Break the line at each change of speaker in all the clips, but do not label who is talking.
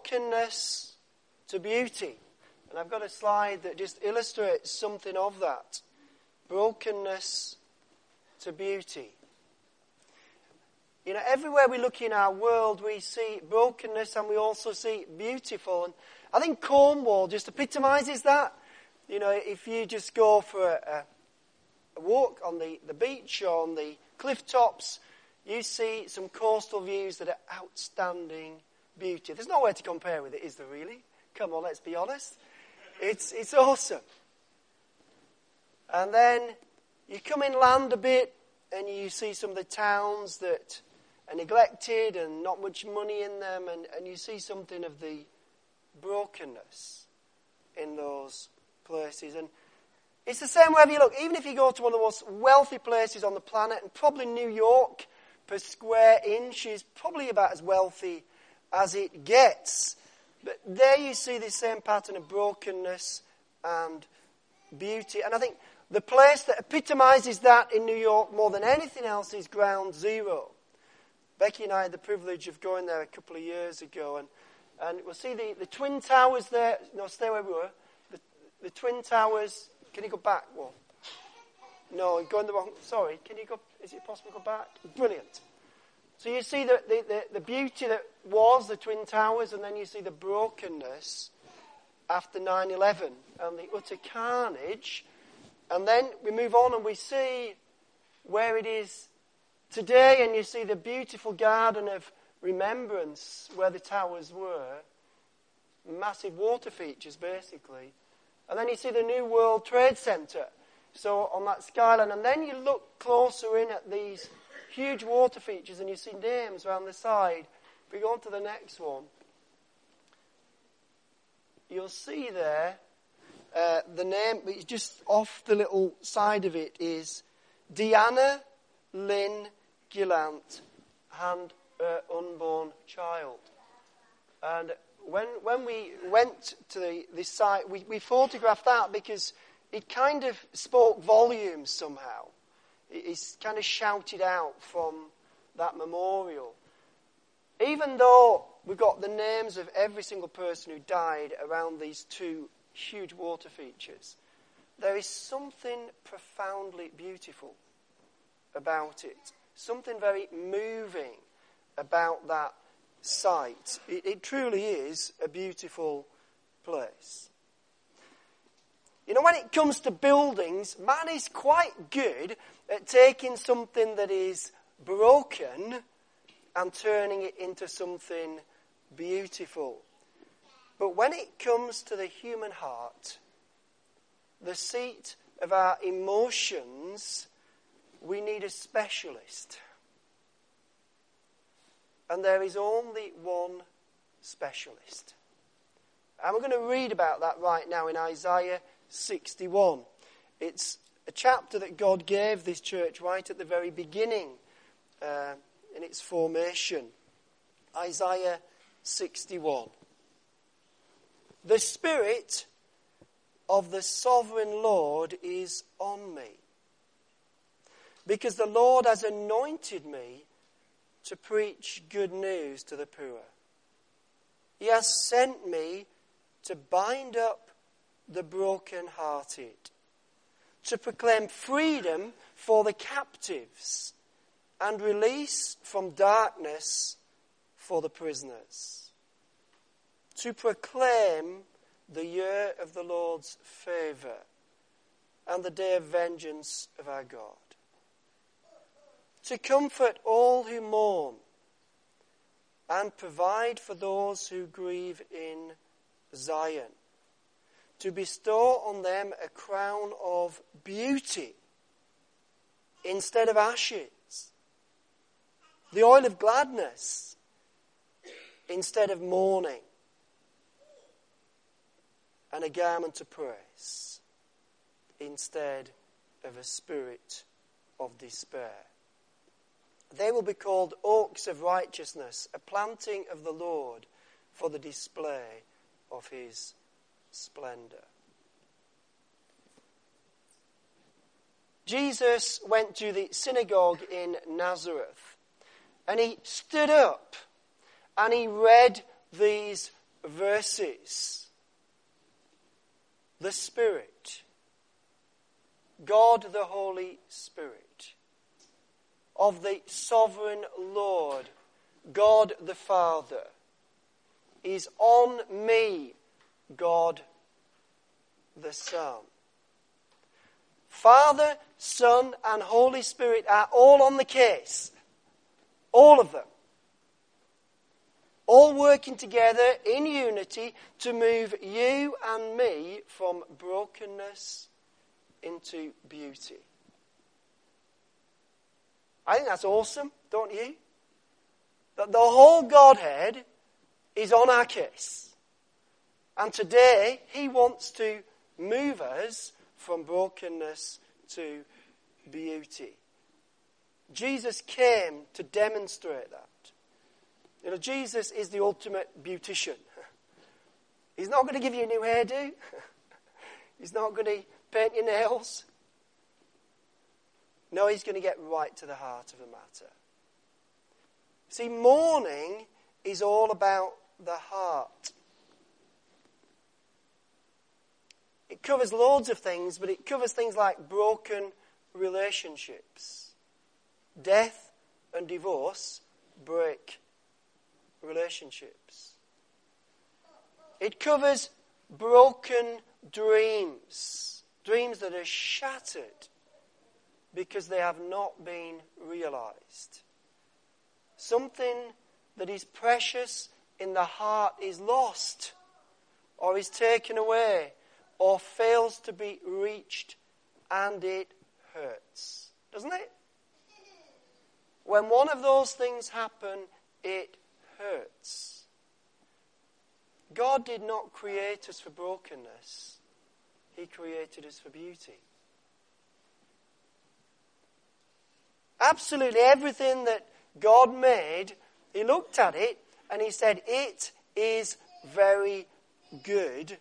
brokenness to beauty. And I've got a slide that just illustrates something of that. Brokenness to beauty. You know, everywhere we look in our world, we see brokenness and we also see beautiful. And I think Cornwall just epitomizes that. You know, if you just go for a, a walk on the, the beach or on the cliff tops, you see some coastal views that are outstanding beauty. There's nowhere to compare with it, is there really? Come on, let's be honest. It's, it's awesome. And then you come inland a bit and you see some of the towns that are neglected and not much money in them, and, and you see something of the brokenness in those places. And it's the same wherever you look. Even if you go to one of the most wealthy places on the planet, and probably New York per square inch is probably about as wealthy as it gets. But there you see the same pattern of brokenness and beauty. And I think the place that epitomizes that in New York more than anything else is Ground Zero. Becky and I had the privilege of going there a couple of years ago, and, and we'll see the, the Twin Towers there. No, stay where we were. The, the Twin Towers. Can you go back one? No, going the wrong. Sorry, can you go? Is it possible to go back? Brilliant. So you see the, the, the, the beauty that was the Twin Towers, and then you see the brokenness after 9 11 and the utter carnage. And then we move on and we see where it is today, and you see the beautiful garden of remembrance where the towers were. Massive water features, basically. And then you see the New World Trade Center. So on that skyline, and then you look closer in at these huge water features, and you see names around the side. If we go on to the next one, you'll see there uh, the name, but just off the little side of it, is Diana Lynn Gillant and her unborn child. And when, when we went to the, this site, we, we photographed that because it kind of spoke volumes somehow. It's kind of shouted out from that memorial. Even though we've got the names of every single person who died around these two huge water features, there is something profoundly beautiful about it something very moving about that site. It, it truly is a beautiful place. You know, when it comes to buildings, man is quite good at taking something that is broken and turning it into something beautiful. But when it comes to the human heart, the seat of our emotions, we need a specialist. And there is only one specialist. And we're going to read about that right now in Isaiah 61. It's a chapter that God gave this church right at the very beginning uh, in its formation. Isaiah 61. The Spirit of the sovereign Lord is on me because the Lord has anointed me to preach good news to the poor. He has sent me to bind up the broken-hearted, to proclaim freedom for the captives and release from darkness for the prisoners, to proclaim the year of the Lord's favor and the day of vengeance of our God. To comfort all who mourn and provide for those who grieve in Zion, to bestow on them a crown of beauty instead of ashes, the oil of gladness instead of mourning, and a garment of praise instead of a spirit of despair. They will be called oaks of righteousness, a planting of the Lord for the display of his splendor. Jesus went to the synagogue in Nazareth and he stood up and he read these verses, the Spirit, God the Holy Spirit, of the sovereign Lord, God the Father, is on me, God the Son. Father, Son, and Holy Spirit are all on the case. All of them. All working together in unity to move you and me from brokenness into beauty. I think that's awesome, don't you? That the whole Godhead is on our case. And today, He wants to move us from brokenness to beauty. Jesus came to demonstrate that. You know, Jesus is the ultimate beautician. He's not going to give you a new hairdo. He's not going to paint your nails. No, he's going to get right to the heart of the matter. See, mourning is all about the heart. It covers loads of things, but it covers things like broken relationships. Death and divorce break relationships. It covers broken dreams, dreams that are shattered because they have not been realized. Something that is precious in the heart is lost or is taken away or fails to be reached, and it hurts. Doesn't it? When one of those things happen, it hurts. God did not create us for brokenness, He created us for beauty. Absolutely everything that God made, He looked at it and He said, It is very good.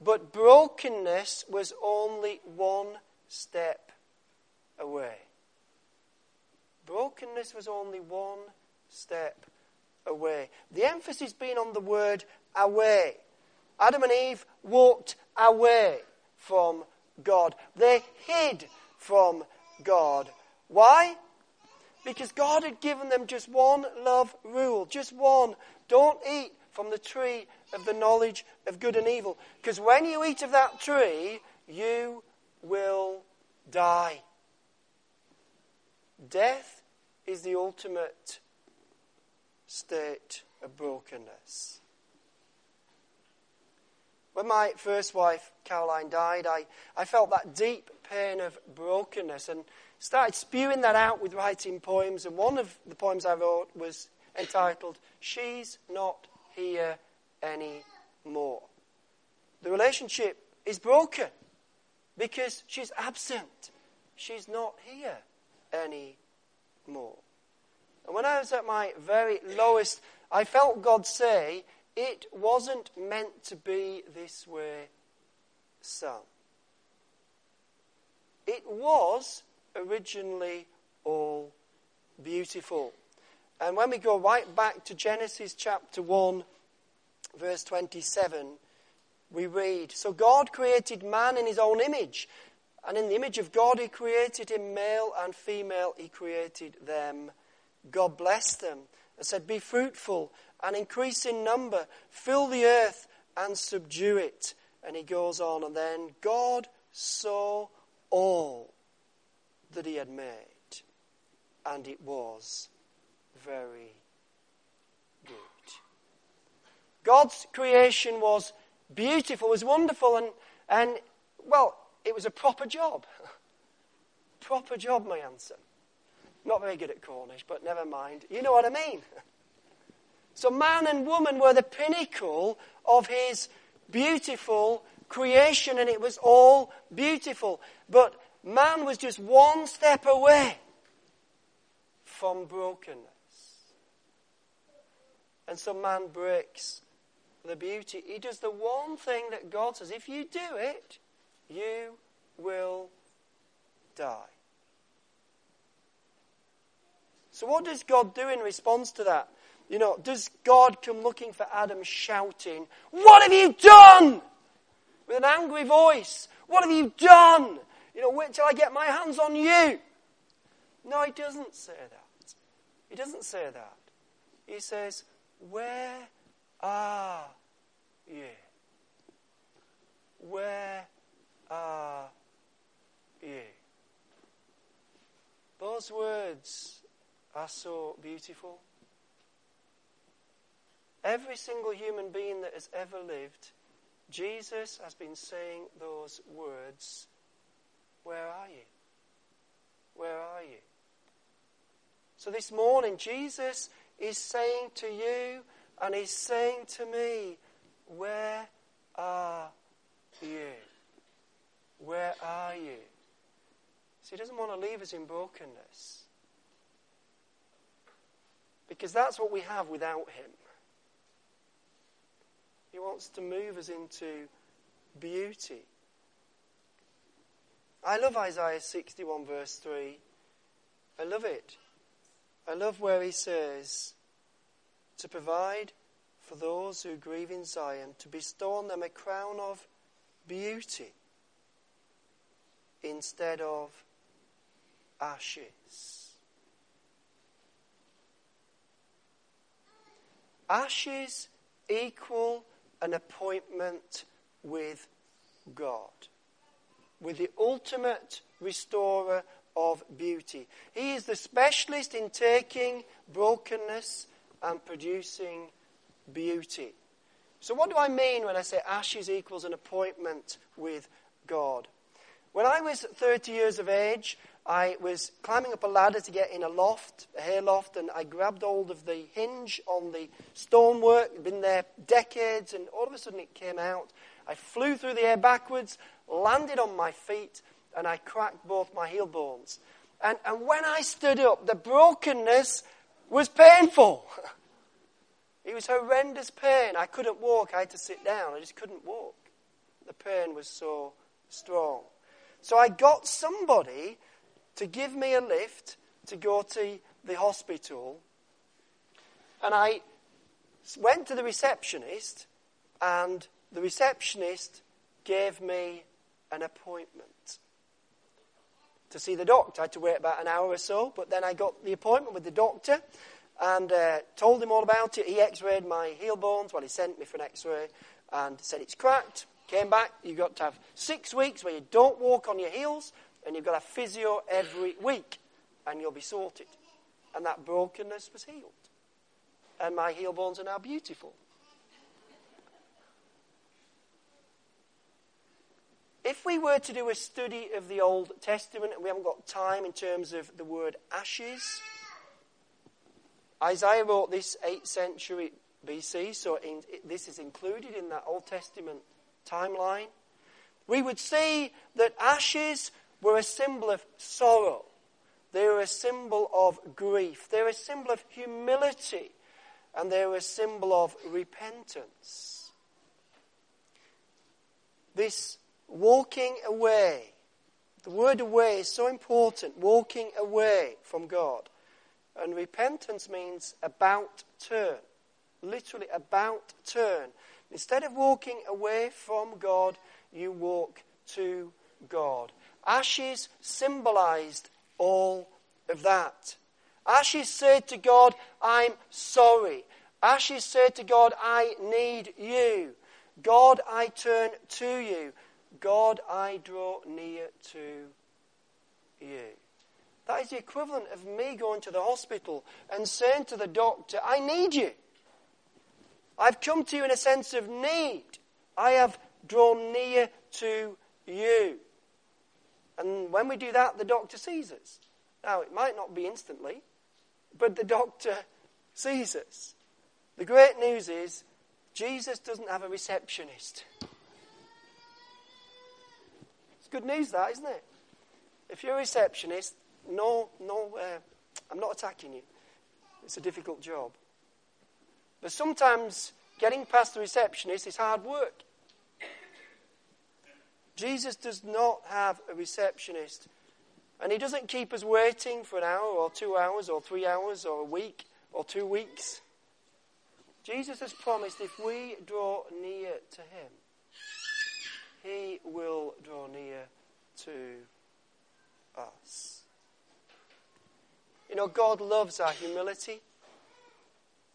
But brokenness was only one step away. Brokenness was only one step away. The emphasis being on the word away. Adam and Eve walked away from God. They hid from God. Why? Because God had given them just one love rule, just one. Don't eat from the tree of the knowledge of good and evil. Because when you eat of that tree, you will die. Death is the ultimate state of brokenness. When my first wife, Caroline, died, I, I felt that deep pain of brokenness and started spewing that out with writing poems. And one of the poems I wrote was entitled, She's Not Here Anymore. The relationship is broken because she's absent. She's not here anymore. And when I was at my very lowest, I felt God say, It wasn't meant to be this way, son. It was originally all beautiful. And when we go right back to Genesis chapter 1, verse 27, we read So God created man in his own image. And in the image of God, he created him male and female, he created them. God blessed them and said, Be fruitful and increase in number, fill the earth and subdue it. And he goes on, and then God saw all that he had made, and it was very good. God's creation was beautiful, was wonderful, and, and well, it was a proper job. proper job, my answer. Not very good at Cornish, but never mind. You know what I mean. So, man and woman were the pinnacle of his beautiful creation, and it was all beautiful. But man was just one step away from brokenness. And so man breaks the beauty. He does the one thing that God says if you do it, you will die. So, what does God do in response to that? You know, does God come looking for Adam shouting, What have you done? With an angry voice, What have you done? You know, wait till I get my hands on you. No, he doesn't say that. He doesn't say that. He says, Where are you? Where are you? Those words are so beautiful. Every single human being that has ever lived, Jesus has been saying those words Where are you? Where are you? So this morning, Jesus is saying to you and he's saying to me, Where are you? Where are you? So he doesn't want to leave us in brokenness. Because that's what we have without him. He wants to move us into beauty. I love Isaiah 61, verse 3. I love it. I love where he says, to provide for those who grieve in Zion, to bestow on them a crown of beauty instead of ashes. Ashes equal an appointment with God, with the ultimate restorer of beauty. He is the specialist in taking brokenness and producing beauty. So, what do I mean when I say ashes equals an appointment with God? When I was 30 years of age, I was climbing up a ladder to get in a loft, a hay loft, and I grabbed hold of the hinge on the stonework. It'd been there decades, and all of a sudden it came out. I flew through the air backwards, landed on my feet, and I cracked both my heel bones. And, and when I stood up, the brokenness was painful. it was horrendous pain. I couldn't walk. I had to sit down. I just couldn't walk. The pain was so strong. So I got somebody to give me a lift to go to the hospital. And I went to the receptionist, and the receptionist gave me an appointment to see the doctor. I had to wait about an hour or so, but then I got the appointment with the doctor and uh, told him all about it. He x rayed my heel bones. Well, he sent me for an x ray and said it's cracked. Came back, you've got to have six weeks where you don't walk on your heels, and you've got a physio every week, and you'll be sorted. And that brokenness was healed. And my heel bones are now beautiful. If we were to do a study of the Old Testament, and we haven't got time in terms of the word ashes, Isaiah wrote this 8th century BC, so in, this is included in that Old Testament timeline. We would see that ashes were a symbol of sorrow. They were a symbol of grief. They were a symbol of humility. And they were a symbol of repentance. This walking away. The word away is so important. Walking away from God. And repentance means about turn. Literally, about turn. Instead of walking away from God, you walk to God. Ashes symbolized all of that. Ashes said to God, I'm sorry. Ashes said to God, I need you. God, I turn to you. God, I draw near to you. That is the equivalent of me going to the hospital and saying to the doctor, I need you. I've come to you in a sense of need. I have drawn near to you. And when we do that, the doctor sees us. Now, it might not be instantly, but the doctor sees us. The great news is Jesus doesn't have a receptionist good news, that, isn't it? If you're a receptionist, no, no, uh, I'm not attacking you. It's a difficult job. But sometimes getting past the receptionist is hard work. Jesus does not have a receptionist. And he doesn't keep us waiting for an hour or two hours or three hours or a week or two weeks. Jesus has promised if we draw near to him, he will draw near to us. Know, God loves our humility.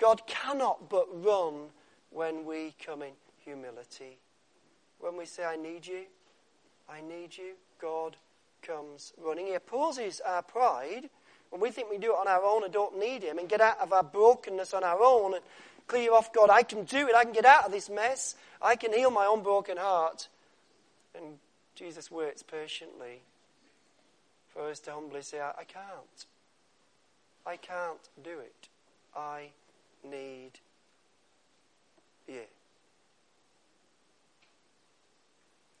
God cannot but run when we come in humility. When we say, I need you, I need you, God comes running. He opposes our pride when we think we do it on our own and don't need Him and get out of our brokenness on our own and clear off God. I can do it. I can get out of this mess. I can heal my own broken heart. And Jesus waits patiently for us to humbly say, I, I can't. I can't do it. I need you.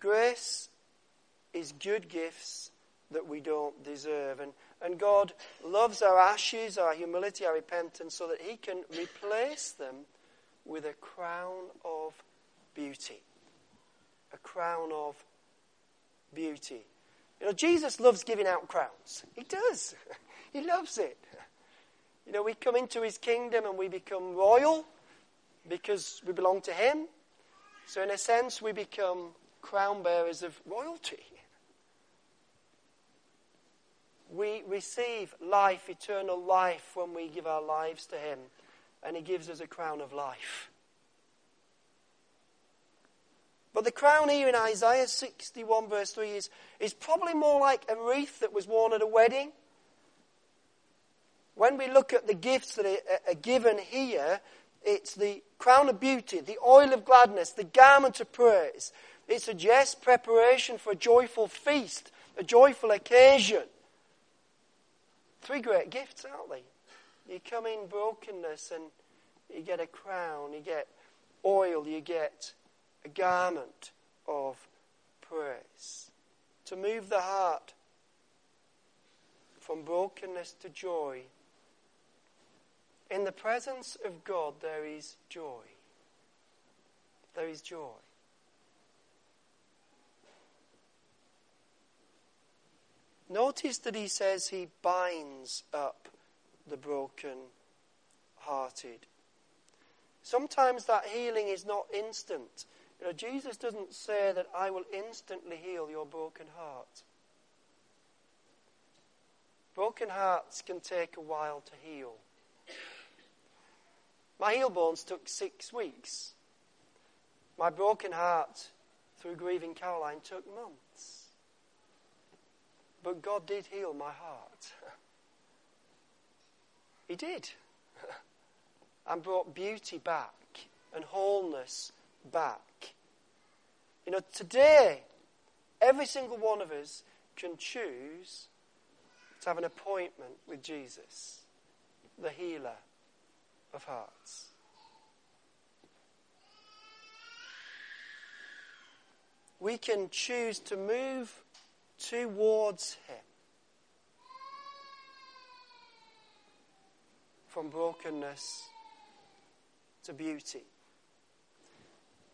Grace is good gifts that we don't deserve. And, and God loves our ashes, our humility, our repentance, so that He can replace them with a crown of beauty. A crown of beauty. You know, Jesus loves giving out crowns. He does. he loves it. You know, we come into His kingdom and we become royal because we belong to Him. So, in a sense, we become crown bearers of royalty. We receive life, eternal life, when we give our lives to Him, and He gives us a crown of life. But the crown here in Isaiah 61, verse 3, is, is probably more like a wreath that was worn at a wedding. When we look at the gifts that are, given here, it's the crown of beauty, the oil of gladness, the garment of praise. It suggests preparation for a joyful feast, a joyful occasion. Three great gifts, aren't they? You come in brokenness and you get a crown, you get oil, you get a garment of praise. To move the heart from brokenness to joy. In the presence of God, there is joy. There is joy. Notice that he says he binds up the broken hearted. Sometimes that healing is not instant. You know, Jesus doesn't say that I will instantly heal your broken heart. Broken hearts can take a while to heal. My heel bones took six weeks. My broken heart through grieving Caroline took months. But God did heal my heart. he did. and brought beauty back and wholeness back. You know, today, every single one of us can choose to have an appointment with Jesus, the healer of hearts. We can choose to move towards Him. From brokenness to beauty.